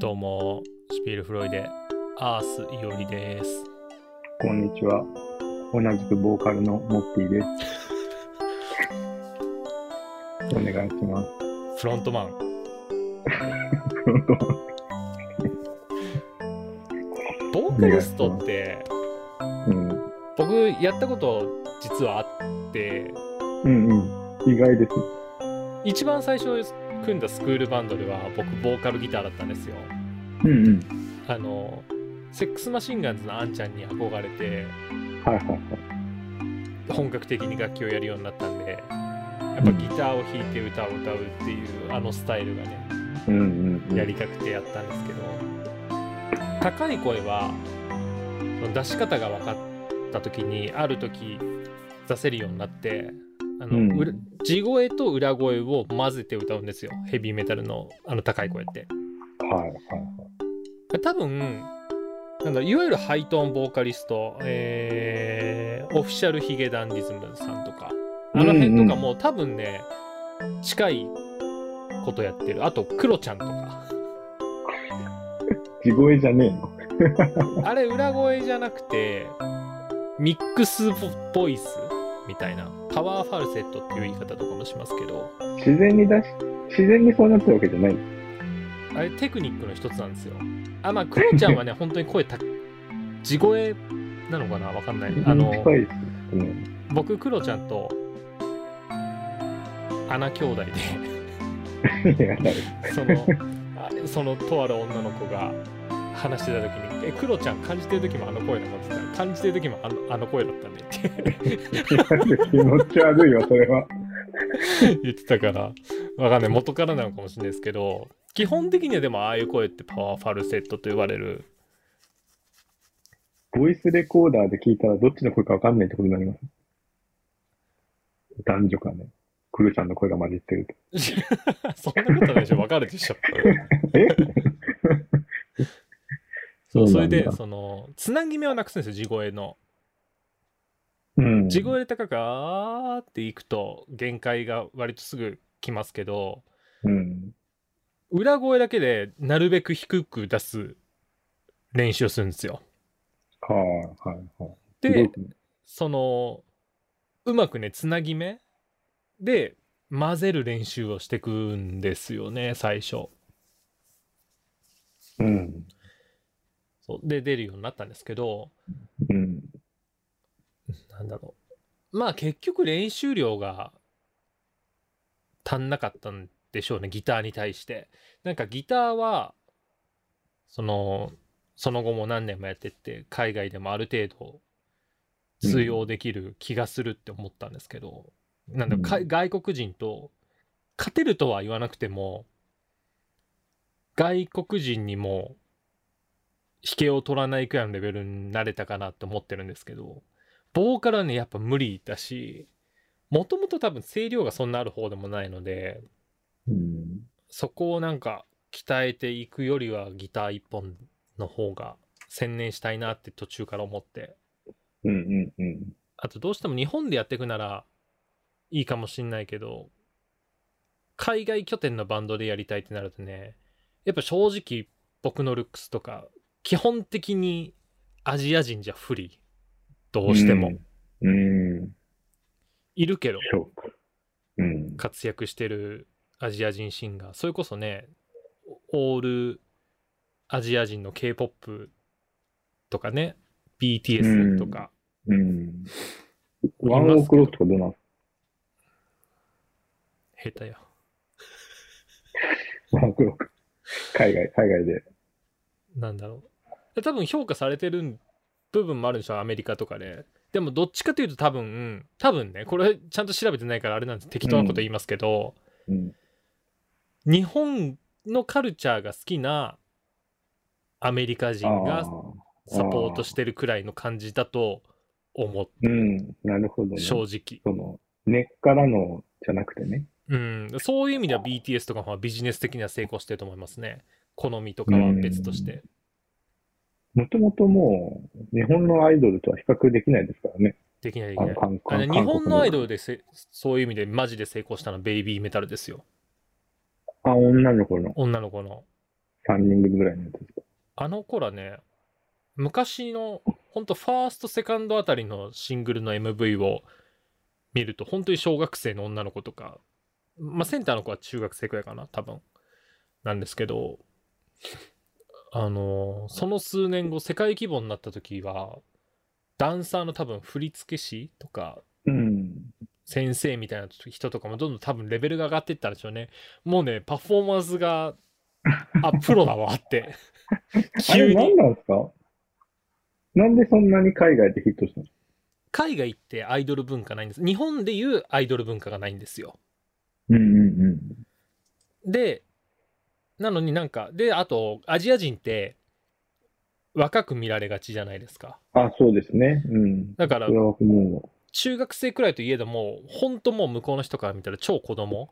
どうも、シュピールフロイデ、アースいおりです。こんにちは。同じくボーカルのモッティです。お願いします。フロントマン。ボーカリストって、うん。僕やったこと実はあって、うんうん。意外です。一番最初組んだスクールバンドでは僕ボーカルギターだったんですよ。うんうん。あの、セックスマシンガンズのあんちゃんに憧れて、はいはいはい。本格的に楽器をやるようになったんで、やっぱギターを弾いて歌を歌うっていうあのスタイルがね、うんうんうん。やりたくてやったんですけど、高い声は出し方が分かった時にある時出せるようになってあの、うん。地声と裏声を混ぜて歌うんですよ。ヘビーメタルのあの高い声って。はいはいはい。多分なんだいわゆるハイトーンボーカリスト、えーオフィシャルヒゲダンディズムさんとか。あの辺とかも、多分ね近いことやってる。あとクロちゃんとか。地声じゃねえの？あれ裏声じゃなくてミックスボイスみたいなパワーファルセットっていう言い方とかもしますけど自然に出し、自然にそうなってるわけじゃない。あれテクニックの一つなんですよあまあクロちゃんはね 本当に声た地声なのかな？わかんないあの。うん。僕クロちゃんと穴兄弟で そのあそのとある女の子が話してた時に「えクロちゃん感じてる時もあの声なの?」って言ったら「感じてる時もあのあの声だったね」って気持ち悪いよ、それは。言ってたからわかんない元からなのかもしれないですけど基本的にはでもああいう声ってパワーファルセットと言われるボイスレコーダーで聞いたらどっちの声かわかんないってことになります？男女かね。クルちゃんの声が混じってると。そんなことないでしょわかるでしょ え？そうそれでそのつなぎ目をなくすんですよ地声のうん。地声で高くあーっていくと限界が割とすぐ来ますけどうん。裏声だけでなるべく低く出す練習をするんですよはいはいはい。でそのうまくねつなぎ目で混ぜる練習をしていくんですよね最初うん。そうで出るようになったんですけどうん。なんだろう。まあ結局練習量が足んなかったんでしょうねギターに対して。なんかギターはそのその後も何年もやってって海外でもある程度通用できる気がするって思ったんですけど、なんだろうかうん。外国人と勝てるとは言わなくても外国人にも引けを取らないくらいのレベルになれたかなって思ってるんですけどボーカルはねやっぱ無理だしもともと多分声量がそんなある方でもないのでうん。そこをなんか鍛えていくよりはギター一本の方が専念したいなって途中から思ってうんうんうん。あとどうしても日本でやっていくならいいかもしんないけど海外拠点のバンドでやりたいってなるとねやっぱ正直僕のルックスとか基本的にアジア人じゃ不利どうしても、うん。うん。いるけど。うん。活躍してるアジア人シンガーそれこそねオールアジア人の K-POP とかね BTS とか、うん。ワンオークロックとかどうなん下手やワンオークロック。海外、海外で。なんだろうで多分評価されてる部分もあるんでしょアメリカとかででもどっちかというと多分多分ねこれちゃんと調べてないからあれなんです適当なこと言いますけど、うん。日本のカルチャーが好きなアメリカ人あがあ。サポートしてるくらいの感じだと思ってうん。なるほどね。正直、その、根っからのじゃなくてね。うん、そういう意味では BTS とかはビジネス的には成功してると思いますね好みとかは別としてもともともう、日本のアイドルとは比較できないですからね。できないできない日本のアイドル。ルでせそういう意味でマジで成功したのはベイビーメタルですよあ、女の子の女の子の ?3 人組ぐらいのやつですかあの子らね、昔の、ほんとファースト、セカンドあたりのシングルの MV を見ると、本当に小学生の女の子とか、まあ、センターの子は中学生くらいかな、多分。なんですけど、あのその数年後、世界規模になった時は、ダンサーの多分振付師とか、うん。先生みたいな人とかもどんどん多分レベルが上がっていったんでしょうね。もうね、パフォーマンスが、あ、プロだわって。急に。何なんですか？なんでそんなに海外でヒットしたの？海外ってアイドル文化ないんです。日本でいうアイドル文化がないんですよ。うんうんで、なのになんか、で、あと、アジア人って若く見られがちじゃないですか。うん。あ、そうですね。うん。だから中学生くらいといえども、本当もう向こうの人から見たら超子供。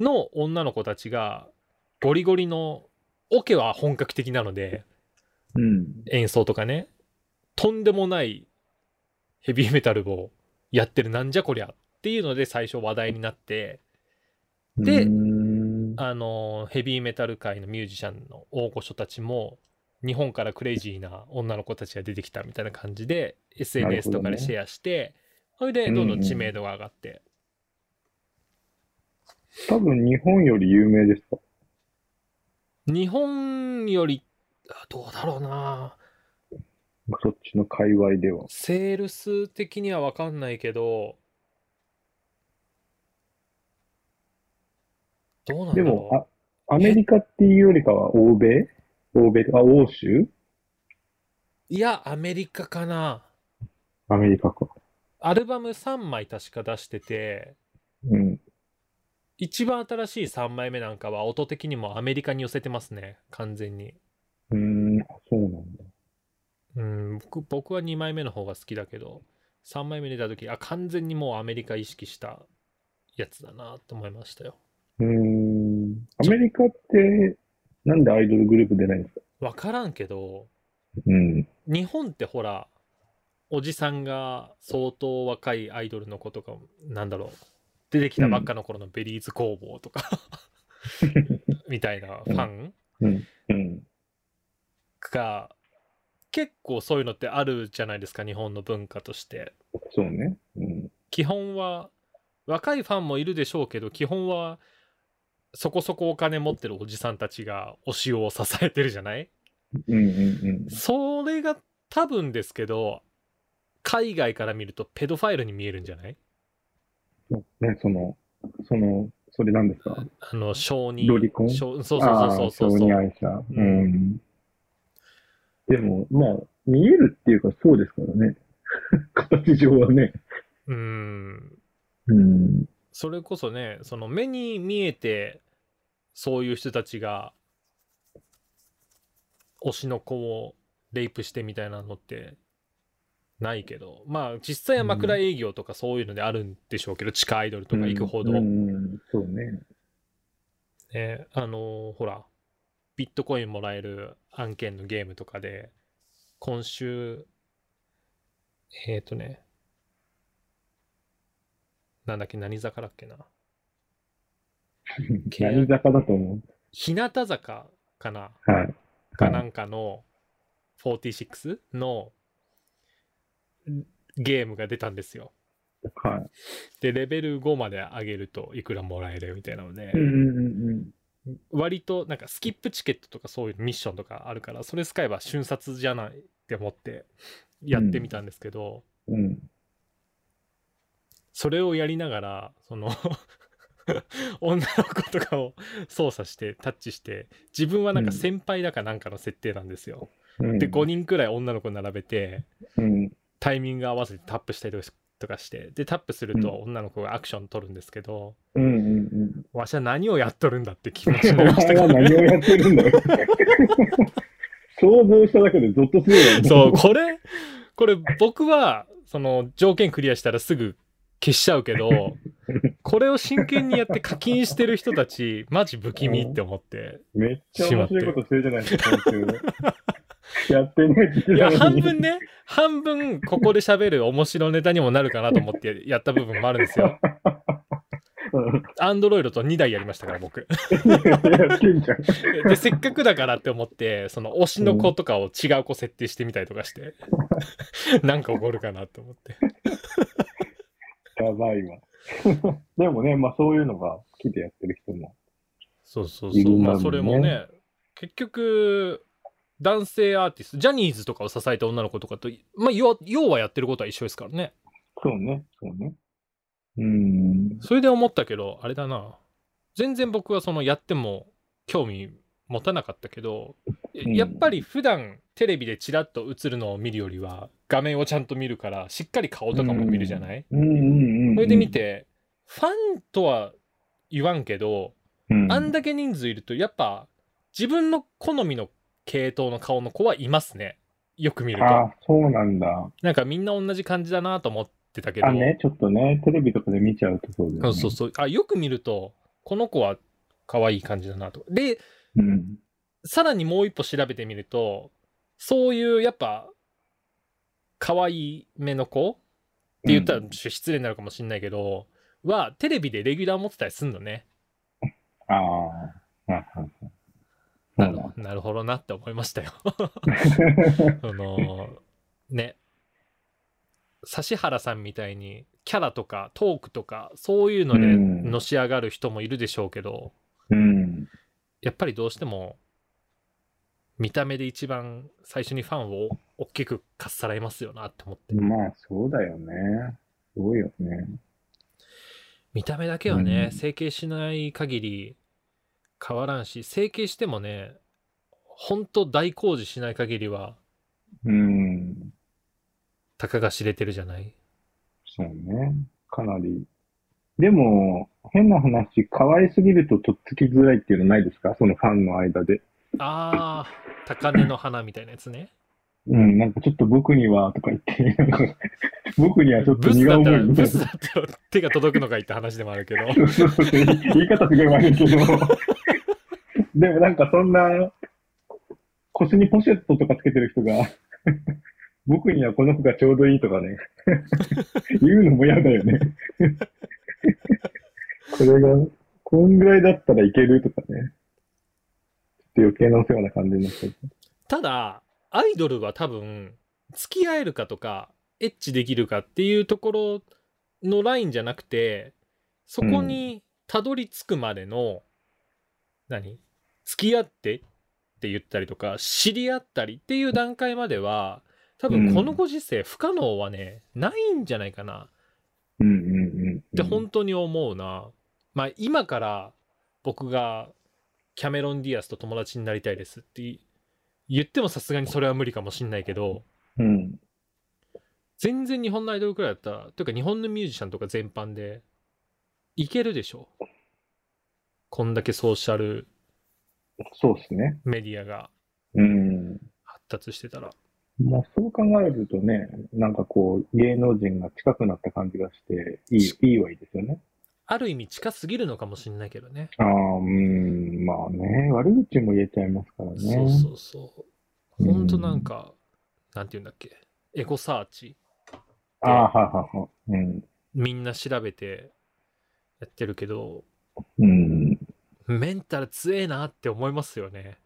の女の子たちが、ゴリゴリの、オケは本格的なので、うん。演奏とかね、とんでもないヘビーメタルをやってるなんじゃこりゃっていうので最初話題になって、でうーんあのヘビーメタル界のミュージシャンの大御所たちも日本からクレイジーな女の子たちが出てきたみたいな感じで SNS とかでシェアして、それでどんどん知名度が上がって、多分日本より有名ですか？日本よりあどうだろうな。そっちの界隈では。セールス的には分かんないけどどうなんだでも、あ、アメリカっていうよりかは欧米？欧米？あ、欧州？いやアメリカかな。アメリカか。アルバム3枚確か出してて。うん。一番新しい3枚目なんかは音的にもアメリカに寄せてますね。完全に。うーん、あそうなんだ。うん僕僕は2枚目の方が好きだけど3枚目出た時あ完全にもうアメリカ意識したやつだなと思いましたようーん。アメリカって、なんでアイドルグループ出ないんですか？分からんけどうん。日本ってほらおじさんが相当若いアイドルの子とかなんだろう出てきたばっかの頃のベリーズ工房とか みたいなファンうん。うん。が結構そういうのってあるじゃないですか日本の文化としてそうね。うん。基本は若いファンもいるでしょうけど基本はそこそこお金持ってるおじさんたちが推しを支えてるじゃない？うんうんうん。それが多分ですけど海外から見るとペドファイルに見えるんじゃない？ね、その、その、それなんですか？あの小児ロリコン？小そうそうそうそうそう愛者。ううんん。でも、まあ、見えるっていうかそうですからね。形上はね。うーんうん。それこそねその目に見えてそういう人たちが推しの子をレイプしてみたいなのってないけど。まあ実際は枕営業とかそういうのであるんでしょうけど、地下アイドルとか行くほど、うん。うん。そうね。ね、あのーほらビットコインもらえる案件のゲームとかで今週えっ、ー、とねなんだっけ何坂だっけな 何坂だと思日向坂かなうはい。かなんかの46のゲームが出たんですよ。はい。で、レベル5まで上げるといくらもらえるみたいなので、うんうんうん割となんかスキップチケットとかそういうミッションとかあるから、それ使えば瞬殺じゃないって思ってやってみたんですけど、うん。うん。それをやりながら、その 女の子とかを操作してタッチして、自分はなんか先輩だかなんかの設定なんですよ。うん。で、5人くらい女の子並べて、うん。タイミング合わせてタップしたりとかしてでタップすると女の子がアクション取るんですけど、うんうんうん。わしは何をやっとるんだって気持ちになおりました 前は何をやってるんだよ。想像しただけでゾッとするよね。そうこれこれ僕はその条件クリアしたらすぐ消しちゃうけど これを真剣にやって課金してる人たちマジ不気味って思ってめっちゃ面白いことしてるじゃないですか。やってねいや。半分ね半分ここで喋る面白ネタにもなるかなと思ってやった部分もあるんですようんアンドロイドと2台やりましたから僕。でせっかくだからって思ってその推しの子とかを違う子設定してみたりとかして なんか起こるかなと思ってやばいわ。でもね、まあそういうのが好きでやってる人も。そうそうそう、まあそれもね結局男性アーティストジャニーズとかを支えた女の子とかとまあ要要はやってることは一緒ですからねそうね、そうね。うーん。それで思ったけどあれだな全然僕はそのやっても興味持たなかったけど、んやっぱり普段テレビでチラッと映るのを見るよりは画面をちゃんと見るからしっかり顔とかも見るじゃない、うん。それで見てファンとは言わんけど、うん、あんだけ人数いるとやっぱ自分の好みの系統の顔の子はいますねよく見るとああ、そうなんだ。なんかみんな同じ感じだなと思ってたけどあ、ね、ちょっとね、テレビとかで見ちゃうとそうだよね。そうそうそうあよく見るとこの子は可愛い感じだなとでうん。さらにもう一歩調べてみるとそういうやっぱ可愛い目の子？って言ったら失礼になるかもしれないけど、はテレビでレギュラー持ってたりすんのね。ああ。なるそうなんだなるほどなって思いましたよ。そのね。指原さんみたいにキャラとかトークとかそういうのでうん。のし上がる人もいるでしょうけど、うん。やっぱりどうしても見た目で一番最初にファンを大きくかっさらいますよなって思ってまあ、そうだよね。すごいよね。見た目だけはね、うん整形しない限り変わらんし整形してもねほんと大工事しない限りはうん。たかが知れてるじゃない？そうね。かなり。でも、変な話、可愛すぎるととっつきづらいっていうのないですか？そのファンの間で。あー高嶺の花みたいなやつねうん、なんかちょっと僕にはとか言って、なんか僕にはちょっと荷が重いみたいな。手が届くのかいって話でもあるけど そうそうそう言い方すごい悪いけど。でもなんかそんな、腰にポシェットとかつけてる人が、僕にはこの子がちょうどいいとかね、言うのも嫌だよね。これが、こんぐらいだったらいけるとかね。っと余計なお世話な感じになっちゃう。ただアイドルは多分付き合えるかとかエッチできるかっていうところのラインじゃなくてそこにたどり着くまでの、何？付き合ってって言ったりとか知り合ったりっていう段階までは多分このご時世不可能はね、ないんじゃないかなうんうんうん。って本当に思うな。まあ今から僕がキャメロン・ディアスと友達になりたいですって言ってもさすがにそれは無理かもしんないけどうん。全然日本のアイドルくらいだったらというか日本のミュージシャンとか全般でいけるでしょこんだけソーシャルそうですね。メディアがうん。発達してたらまあ、そう考えるとね、なんかこう、芸能人が近くなった感じがして、いい、いいはいいですよね。ある意味近すぎるのかもしんないけどね。ああ、うん、まあね、悪口も言えちゃいますからね。そうそうそう。うん。ほんとなんかなんて言うんだっけ？エゴサーチ。ああ、はいはいはい。うん。みんな調べてやってるけどうん。メンタル強えなって思いますよね。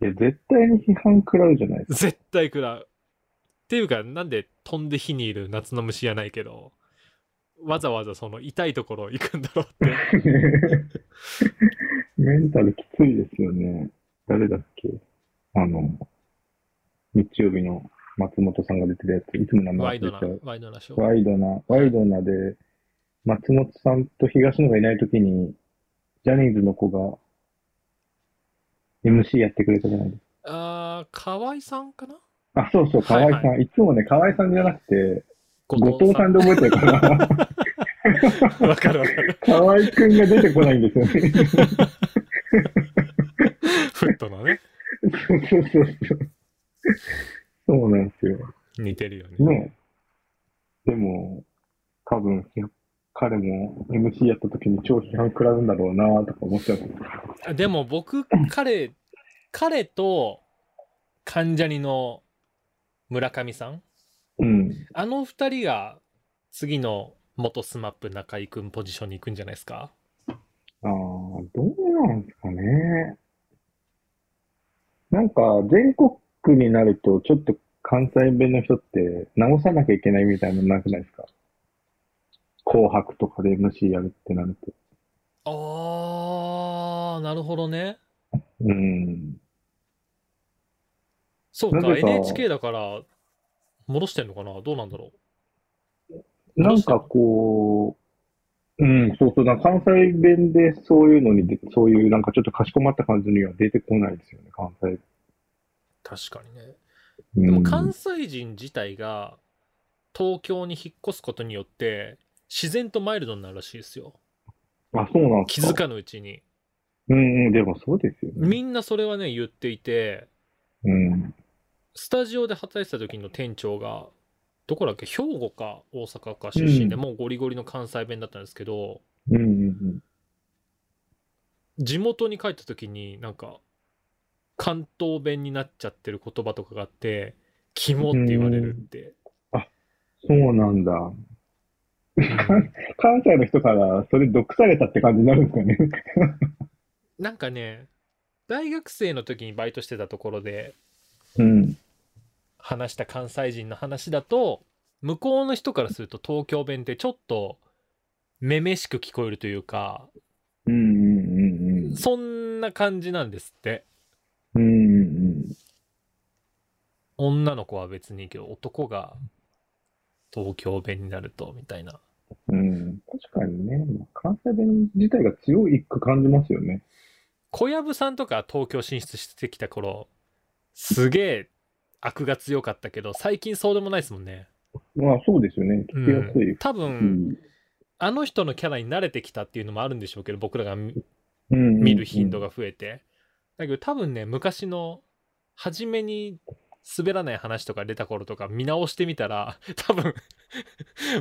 いや、絶対に批判食らうじゃないです絶対食らう。っていうかなんで飛んで火にいる夏の虫じゃないけどわざわざその痛いところ行くんだろうってか。メンタルきついですよね。誰だっけ？あの、日曜日の松本さんが出てるやつ、いつも名前ワイドな忘れちゃう。ワイドなワイドな、ワイドなで、松本さんと東野がいないときに、ジャニーズの子が MC やってくれたじゃないですあー河合さんかな？か。あ、そうそう、河合さん。はいはいつもね、河合さんじゃなくて、後後藤さんで覚えてるから、わかるわかる河合くんが出てこないんですよね。フットのねそうそうそうそう。そうなんですよ。似てるよねねでも、多分、彼も MC やった時に超批判食らうんだろうなとか思っちゃう。でも僕彼彼と関ジャニの村上さんうん。あの二人が次の元スマップ中居君ポジションに行くんじゃないですか？ああ、どうなんですかね。なんか、全国になると、ちょっと関西弁の人って直さなきゃいけないみたいなのなくないですか？紅白とかで MC やるってなると。あー、なるほどね。うん。そうか、か NHK だから戻してんのかな？どうなんだろなんかこう、うん、そうそう、なんか関西弁でそういうのにで、そういうなんかちょっとかしこまった感じには出てこないですよね、関西。う確かにね。うん、でも関西人自体が東京に引っ越すことによって自然とマイルドになるらしいですよ。あ、そうなん。気づかぬうちに。うんうん、でもそうですよね。みんなそれはね、言っていて、うん。スタジオで働いてた時の店長が、どこだっけ？兵庫か大阪か出身で、うんもうゴリゴリの関西弁だったんですけど、うんうん地元に帰った時になんか関東弁になっちゃってる言葉とかがあって「キモ」って言われるって、そうなんだ。関西の人からそれ毒されたって感じになるんですかね。なんかね大学生の時にバイトしてたところでうん。話した関西人の話だと向こうの人からすると東京弁ってちょっとめめしく聞こえるというかうんうんうんそんな感じなんですってうん。うんうん女の子は別にいいけど男が東京弁になるとみたいなうん。うん。確かにね、まあ関西弁自体が強いく感じますよね。小籔さんとか東京進出してきた頃すげえ悪が強かったけど最近そうでもないですもんね、まあそうですよね。聞きやすい。多分、うんあの人のキャラに慣れてきたっていうのもあるんでしょうけど僕らが見る頻度が増えて、だけど多分ね昔の初めに滑らない話とか出た頃とか見直してみたら 多分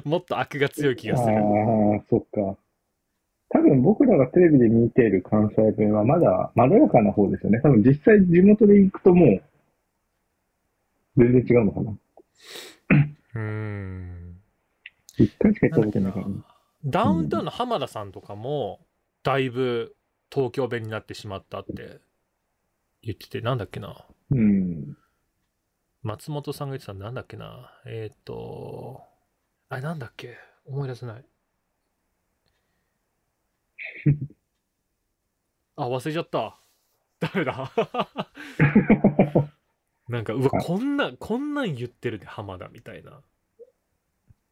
もっと悪が強い気がするああ、そっか。多分僕らがテレビで見ている関西弁はまだまろやかな方ですよね。多分実際地元で行くともう全然違うのかな。うーん。一回しか行ったことないからね。ダウンタウンの浜田さんとかもだいぶ東京弁になってしまったって言っててなんだっけな。うん。松本さんが言ってたのなんだっけな。えっ、とあれなんだっけ。思い出せない。あ忘れちゃった。誰だ なんかうわこんなこんなん言ってるで浜田みたいな。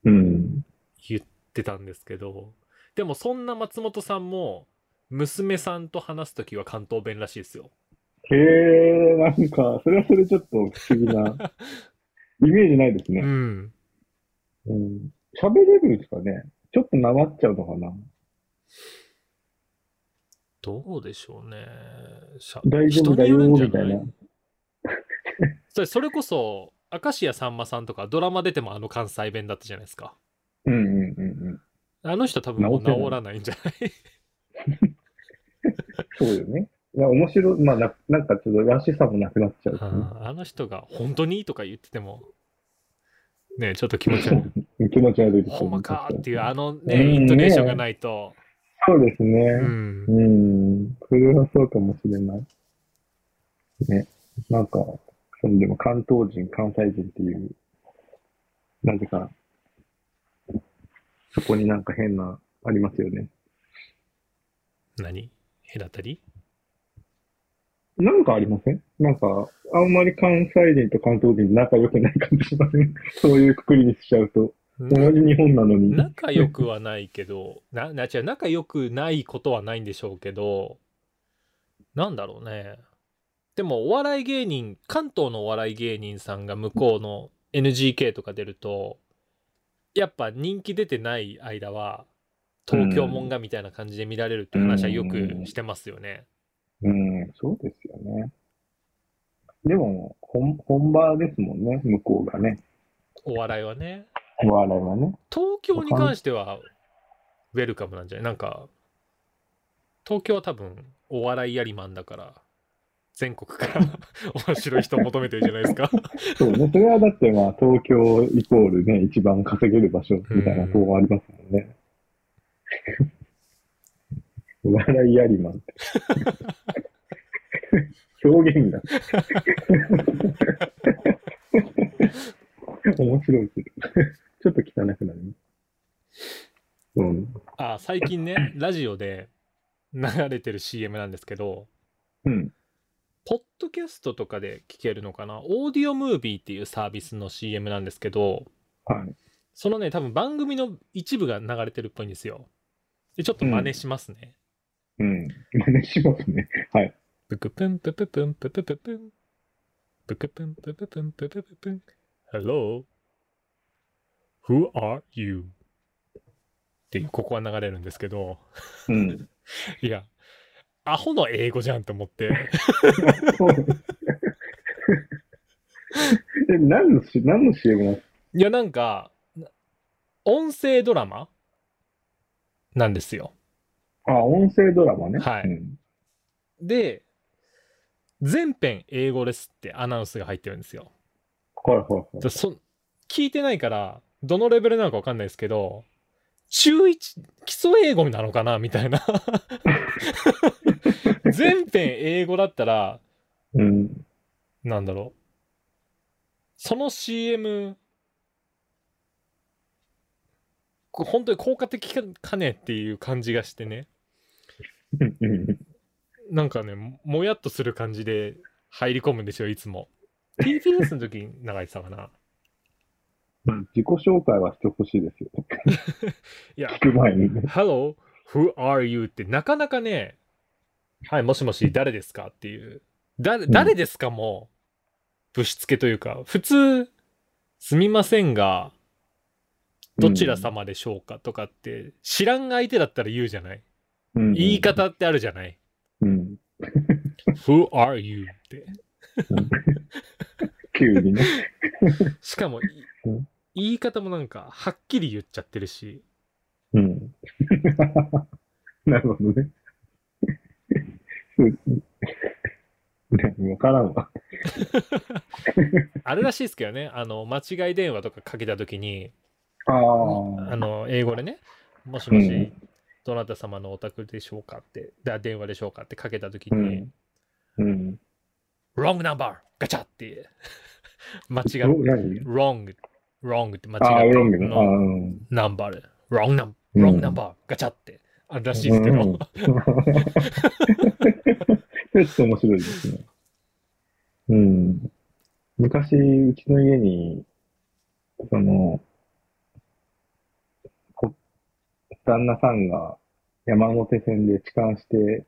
うん。言ってたんですけど。でもそんな松本さんも娘さんと話す時は関東弁らしいですよ。へえ、なんか、それはそれちょっと不思議な、イメージないですね。うん。うん。喋れるんですかね。ちょっとなまっちゃうのかな。どうでしょうね。しゃ大丈夫だよみたいな。そ れそれこそ明石家さんまさんとかドラマ出てもあの関西弁だったじゃないですかうんうんうんうん。あの人多分治らないんじゃないそうよね。いや、面白い。まあな、なんかちょっとらしさもなくなっちゃうしね、ああの人が本当にとか言っててもねえちょっと気持ち悪い 気持ち悪いほんまかーっていうあのうんねイントネーションがないと、そうですね。うんうん。それはそうかもしれない。ね。なんか、そのでも関東人、関西人っていう、なぜか、そこになんか変な、ありますよね。何？隔たり？なんかありません？なんか、あんまり関西人と関東人仲良くない感じしません そういうくくりにしちゃうと。同じ日本なのに。仲良くはないけどなな違う仲良くないことはないんでしょうけどなんだろうねでもお笑い芸人関東のお笑い芸人さんが向こうの NGK とか出るとやっぱ人気出てない間は東京もんがみたいな感じで見られるって話はよくしてますよね。うん、そうですよね。でも、本、本場ですもんね、向こうがね。お笑いはね。お笑いはね。東京に関してはウェルカムなんじゃない？なんか東京は多分お笑いやりマンだから全国から 面白い人を求めてるじゃないですか。そうね。それはだってまあ、東京イコールね、一番稼げる場所みたいなとこありますもんね。笑いやりマンって。表現が。面白いけど。ちょっと汚くなるね。うん。あ最近ね、ラジオで流れてる CM なんですけど、うん。ポッドキャストとかで聞けるのかな？オーディオムービーっていうサービスの CM なんですけど、はい。そのね、多分番組の一部が流れてるっぽいんですよ。で、ちょっと真似しますね。うん。真似しますね。はい。ぷくぷんぷぷぷんぷぷぷぷん。ぷくぷんぷぷぷんぷぷぷぷん。Hello? Who are you? っていう、ここは流れるんですけど、うん。いや、アホの英語じゃんと思って。え、何のし、何の CM なんですいや、なんか、な音声ドラマなんですよ。かあ、音声ドラマね。はいうんで、全編英語ですってアナウンスが入ってるんですよ。はいはいはい。聞いてないから、どのレベルなのかわかんないですけど、中1、基礎英語なのかなみたいな。全編英語だったら、うん。なんだろう。その CM、本当に効果的かかねっていう感じがしてね。うんなんかね、ももやっとする感じで入り込むんですよ、いつも。TBS の時に流れてたかな。まあ自己紹介はしてほしいですよ。いや、聞く前にね。Hello, who are you? ってなかなかね、はい、もしもし、誰ですかっていう。誰、ん誰ですかも、ぶしつけというか、普通、すみませんが、どちら様でしょうかとかって、知らん相手だったら言うじゃない。うん言い。方ってあるじゃない。うん。Who are you? って。急にね。しかも、言い方もなんか、はっきり言っちゃってるし、うん。なるほどね。う んね、わからんわ。あれらしいですけどね、あの、間違い電話とかかけた時に、ああ。あの、英語でね、もしもし、うんどなた様のお宅でしょうかって、だ電話でしょうかってかけたときに、うん。うん。wrong number! ガチャって、間違おっ何？wrong, wrong って間違ってロングね。ああ、のうん。ナンバーで、wrong うん wrong number! ガチャって、あるらしいですけど、ちょっと面白いですね。うん。昔、うちの家に、その、こ旦那さんが山手線で痴漢して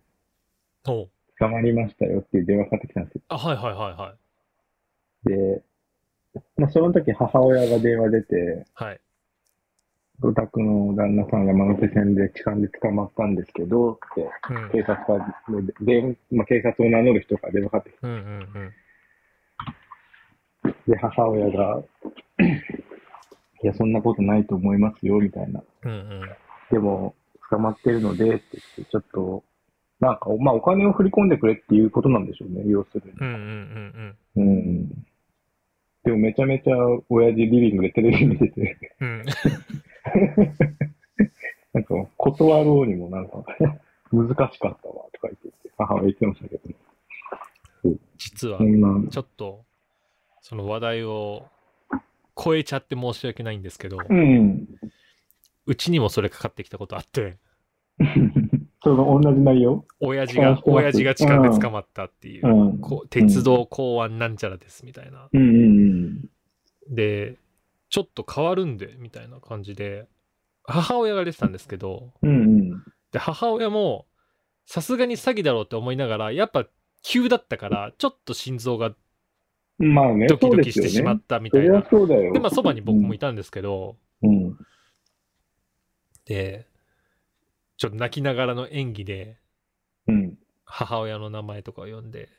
捕まりましたよっていう電話かかってきたんですよ。あ、はいはいはいはい。で、まあ、その時母親が電話出て、はい。お宅の旦那さん山手線で痴漢で捕まったんですけど、って、うん。警察からで、でまあ、警察を名乗る人から電話かかってきうんうんうん。て、で、母親が、いや、そんなことないと思いますよ、みたいな。うんうん。でも、捕まってるので、って言って、ちょっと、なんか、まあ、お金を振り込んでくれっていうことなんでしょうね、要するに。うんうんうん。でも、めちゃめちゃ、親父リビングでテレビ見てて、うん。なんか、断ろうにもなんか、難しかったわ、とか言ってて、母親言ってましたけど、実はちょっと、その話題を超えちゃって申し訳ないんですけど、うん。うちにもそれかかってきたことあって、その同じ内容？親父が、親父が痴漢で捕まったっていう、うん。鉄道公安なんちゃらですみたいな。うんうんで、ちょっと変わるんで、みたいな感じで、母親が出てたんですけど、うん。うんで、母親も、さすがに詐欺だろうって思いながら、やっぱ急だったから、ちょっと心臓がうん。まあね、ドキドキしてしまったみたいな。そうだよ。で、まあ、そばに僕もいたんですけど、うん。で、ちょっと泣きながらの演技で、うん。母親の名前とかを呼んで、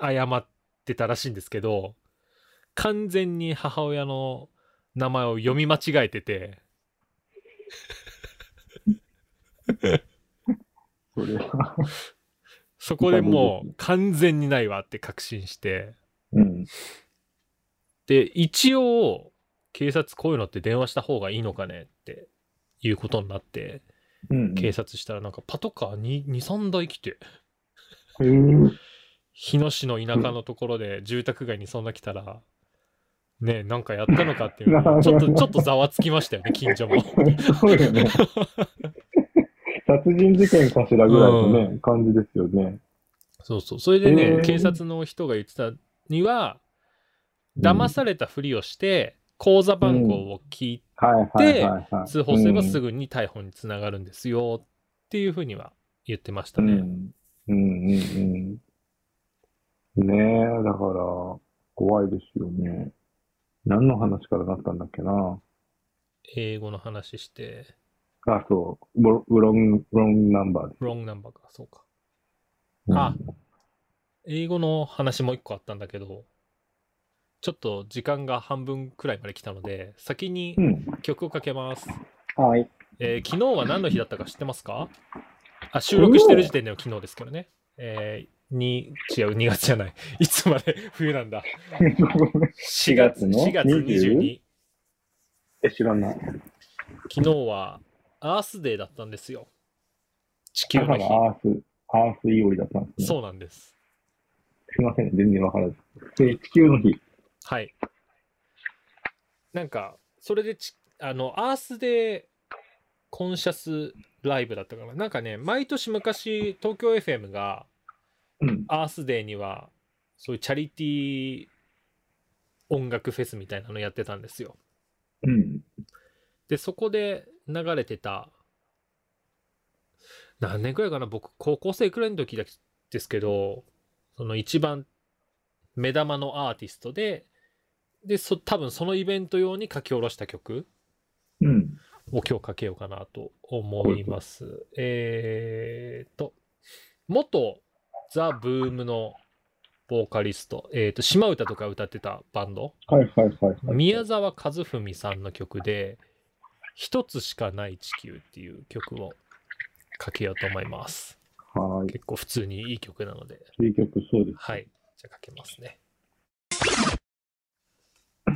謝ってたらしいんですけど、完全に母親の名前を読み間違えてて、それは。そこでもう完全にないわって確信して、うん。で、一応、警察こういうのって電話した方がいいのかねっていうことになって、うん。警察したらなんかパトカーに2、3台来て、へー日野市の田舎のところで住宅街にそんな来たら、ねえなんかやったのかっていう ちょっと、ちょっとざわつきましたよね、近所も。そうよね。殺人事件かしらぐらいのね、感じですよね。そうそう。それでね、へー警察の人が言ってたには、騙されたふりをして、口座番号を聞いはいはいはいはい。通報すればすぐぐに逮捕につながるんですよっていうふうには言ってましたね。うん。うんうんうん。ねえ、だから、怖いですよね。何の話からなったんだっけな？英語の話して、あ、そう。ブロンロングナンバーです。ロングナンバーか、そうか。うんあ英語の話もう一個あったんだけど、ちょっと時間が半分くらいまで来たので、先にうん。曲をかけます。はい。えー昨日は何の日だったか知ってますか？あ収録してる時点では昨日ですけどね。えー、に、違う、2月じゃない。いつまで冬なんだ？4月の？4月22。え、知らない。昨日はアースデーだったんですよ。地球の日。アース、アースイオリだったんですね。そうなんです。すいません、全然わからず。で、地球の日。はい。なんか、それでち、あの、アースデーコンシャスライブだったかな。なんかね、毎年昔、東京 FM がうん。アースデーには、そういうチャリティー音楽フェスみたいなのやってたんですよ。うん。で、そこで流れてた、何年くらいかな、僕、高校生くらいの時だですけど、その一番目玉のアーティストで、で、そ多分そのイベント用に書き下ろした曲うん。を今日かけようかなと思います。えーと、元ザ・ブームのボーカリスト、えーと、島唄とか歌ってたバンド、はいはいはい、はい。宮沢和文さんの曲で「一つしかない地球」っていう曲をかけようと思います。は結構普通にいい曲なので。い。いい曲、そうです。はい。じゃあかけますね。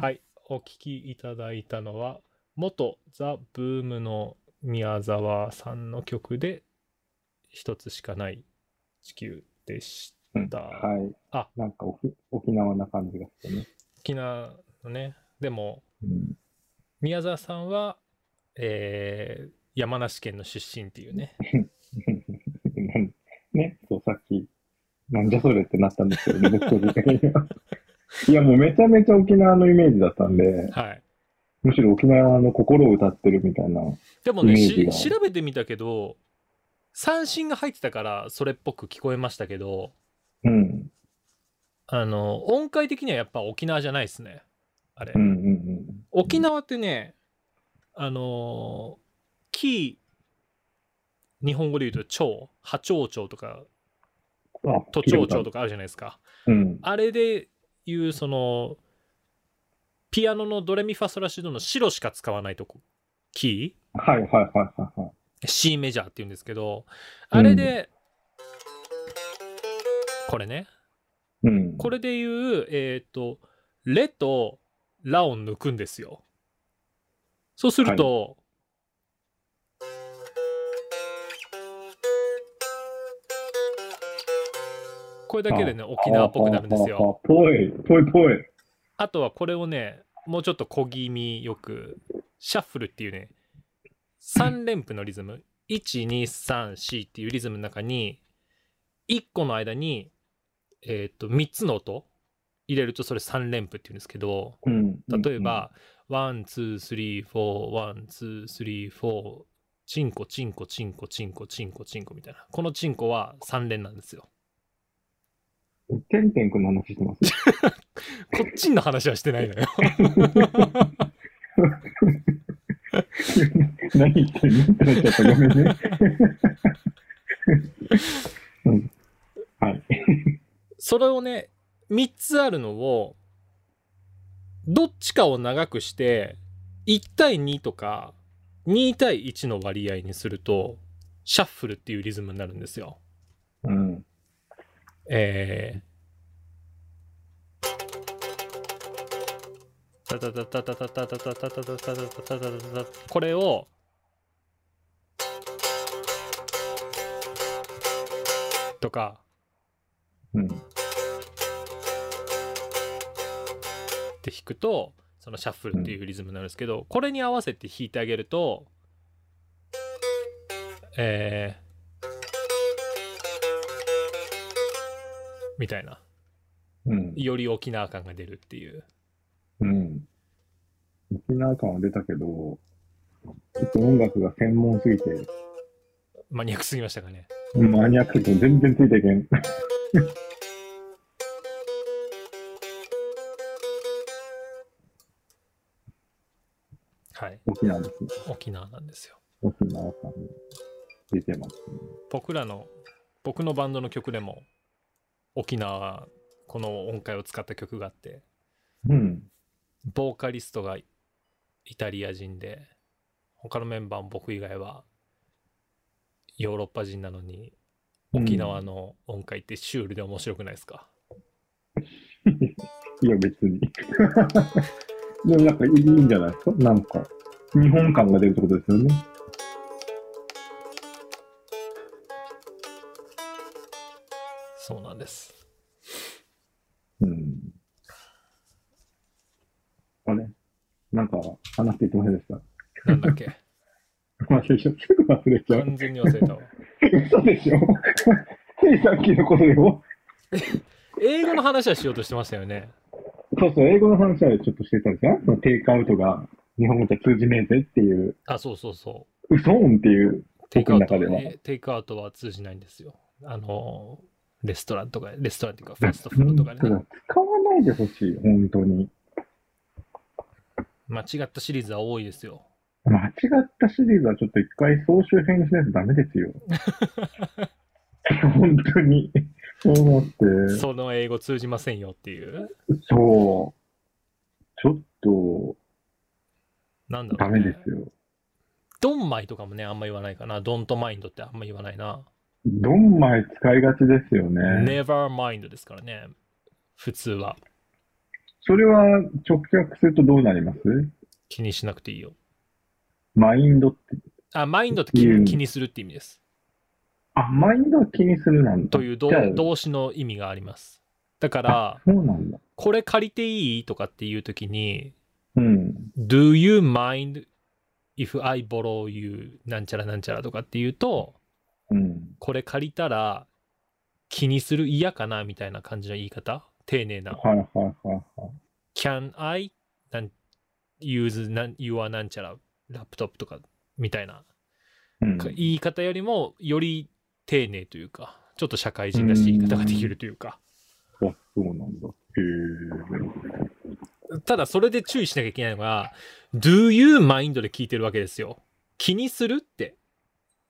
はい。お聴きいただいたのは元ザ・ブームの宮沢さんの曲で「一つしかない地球」でした、はい。あなんか沖沖縄な感じがしてね。沖縄のねでもうん。宮沢さんは、えー山梨県の出身っていうね。ね、そう、さっき、なんじゃそれってなったんですけどね。いや、もうめちゃめちゃ沖縄のイメージだったんで、はい。むしろ沖縄の心を歌ってるみたいな。でもね調べてみたけど三振が入ってたからそれっぽく聞こえましたけどうん。あの音階的にはやっぱ沖縄じゃないですねあれ、うんうんうん。沖縄ってねあのーキー日本語で言うと蝶波長長とかあ、都庁長とかあるじゃないですかうん。あれでいうそのピアノのドレミファソラシドの白しか使わないとこキーはいはいはいはいはい。C メジャーって言うんですけど、あれで、これね、うん。これで言う、えっ、と、レとラを抜くんですよ。そうすると、これだけでね、沖縄っぽくなるんですよ。あ。ぽい、ぽいぽい。あとはこれをね、もうちょっと小気味よく、シャッフルっていうね、3連符のリズム、1、2、3、4っていうリズムの中に、1個の間に、えっ、と、3つの音入れるとそれ3連符っていうんですけど、うん。例えば、 one、two、three、four、one、two、three、four、チンコ、チンコ、チンコ、チンコ、チンコ、チンコみたいな。このチンコは3連なんですよ。うん、てんてんくんの話してます？こっちの話はしてないのよ。何言ってんのってなっちゃった。ごめんね。うん。はい。それをね、3つあるのを、どっちかを長くして、1対2とか、2対1の割合にすると、シャッフルっていうリズムになるんですよ。うん。えー、タタタタタタタタタタタタタタタこれをとかうん。って弾くとそのシャッフルっていうリズムなんですけど、これに合わせて弾いてあげるとえーみたいなうん。より沖縄感が出るっていううん。沖縄感は出たけど、ちょっと音楽が専門すぎて、マニアックすぎましたかねマニアックと全然ついていけん。はい沖縄ですね。沖縄なんですよ沖縄さんに出てますね。僕らの僕のバンドの曲でも沖縄この音階を使った曲があってうん。ボーカリストがイタリア人で他のメンバーも僕以外はヨーロッパ人なのに沖縄の音階ってシュールで面白くないですか、いや、別に。でもなんかいいんじゃないですか？なんか、日本感が出るってことですよね。そうなんですうん。あれなんか話していてませんでした。なんだっけ？忘れちゃう。すぐ忘れちゃう。完全に忘れたわ嘘でしょ？ついさっきのことよ。英語の話はしようとしてましたよねそうそう、英語の話はちょっとしてたんですよ。そのテイクアウトが日本語じゃ通じねえぜっていう、あそうそうそう嘘んっていう、テイクアウト僕の中ではえテイクアウトは通じないんですよあのレストランとかレストランっていうかファストフードとかでねうん使わないでほしい、本当に。間違ったシリーズは多いですよ間違ったシリーズはちょっと一回総集編にしないとダメですよ。本当に。そう思って。その英語通じませんよっていうそう。ちょっと、なんだろダう、ね、メですよ。ドンマイとかもねあんま言わないかなドントマインドってあんま言わないな、ドンマイ使いがちですよね。never mind ですからね普通はそれは直訳するとどうなります？気にしなくていいよマインドって。あマインドって気気にするって意味ですあ、マインドは気にするなんだ。という動詞の意味がありますだからそうなんだ。これ借りていいとかっていう時にうん。Do you mind if I borrow you なんちゃらなんちゃらとかっていうとうん。これ借りたら気にする嫌かなみたいな感じの言い方丁寧なはいはいはいはい。Can I なん use なん your なんちゃらラップトップとかみたいなうん、言い方よりもより丁寧というかちょっと社会人らしい言い方ができるというかあ、そうなんだ。へえ。ただそれで注意しなきゃいけないのが Do you mind で聞いてるわけですよ気にするって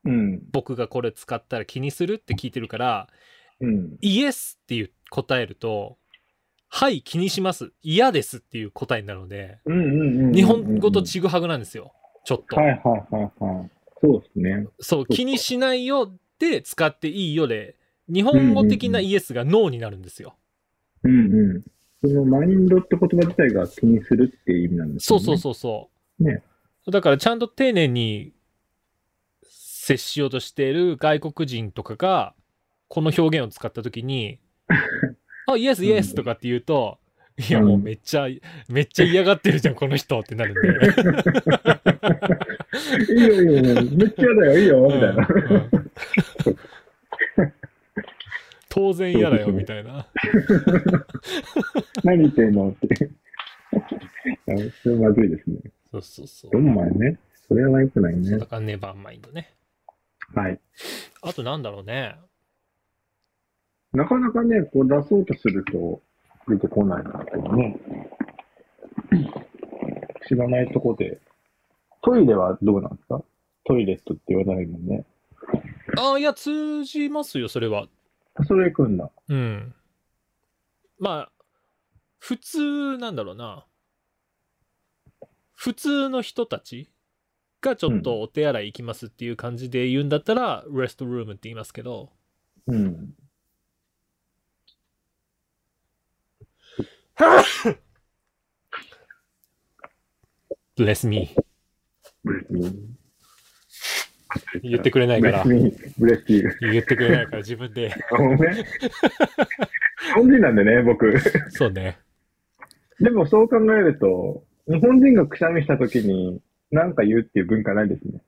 うん。僕がこれ使ったら気にするって聞いてるからうん。イエスっていう答えるとはい気にします嫌ですっていう答えになるので。日本語とちぐはぐなんですよちょっと、はいはいはいはい。そうですね。そう気にしないよで使っていいよで日本語的なイエスがノーになるんですよ、うんうん。そのマインドって言葉自体が気にするっていう意味なんですよね。そうそうそうそう、ねだからちゃんと丁寧に接しようとしている外国人とかがこの表現を使った時に「あイエスイエス」とかって言うと「いやもうめっちゃめっちゃ嫌がってるじゃんこの人」ってなるんでいいよいいよ、めっちゃ嫌だよ、いいよ、みたいな。当然嫌だよみたいな 何言ってんのって。あそれまずいですね。そうそうそうどんまいね。それは良くないねだ。からネバーマインドねはい。あとなんだろうねなかなかね、こう出そうとすると出てこないな、とね。知らないとこで。トイレはどうなんですか？トイレットって言わないもんね。あいや通じますよそれはそれ行くんだ。うん。まあ、普通なんだろうな。普通の人たちがちょっとお手洗い行きますっていう感じで言うんだったら、レストルームって言いますけど、うん。bless me ブレスミー。言ってくれないから。言ってくれないから自分でごめん。日本人なんでね、僕。そうねでもそう考えると、日本人がくしゃみした時に何か言うっていう文化ないですね。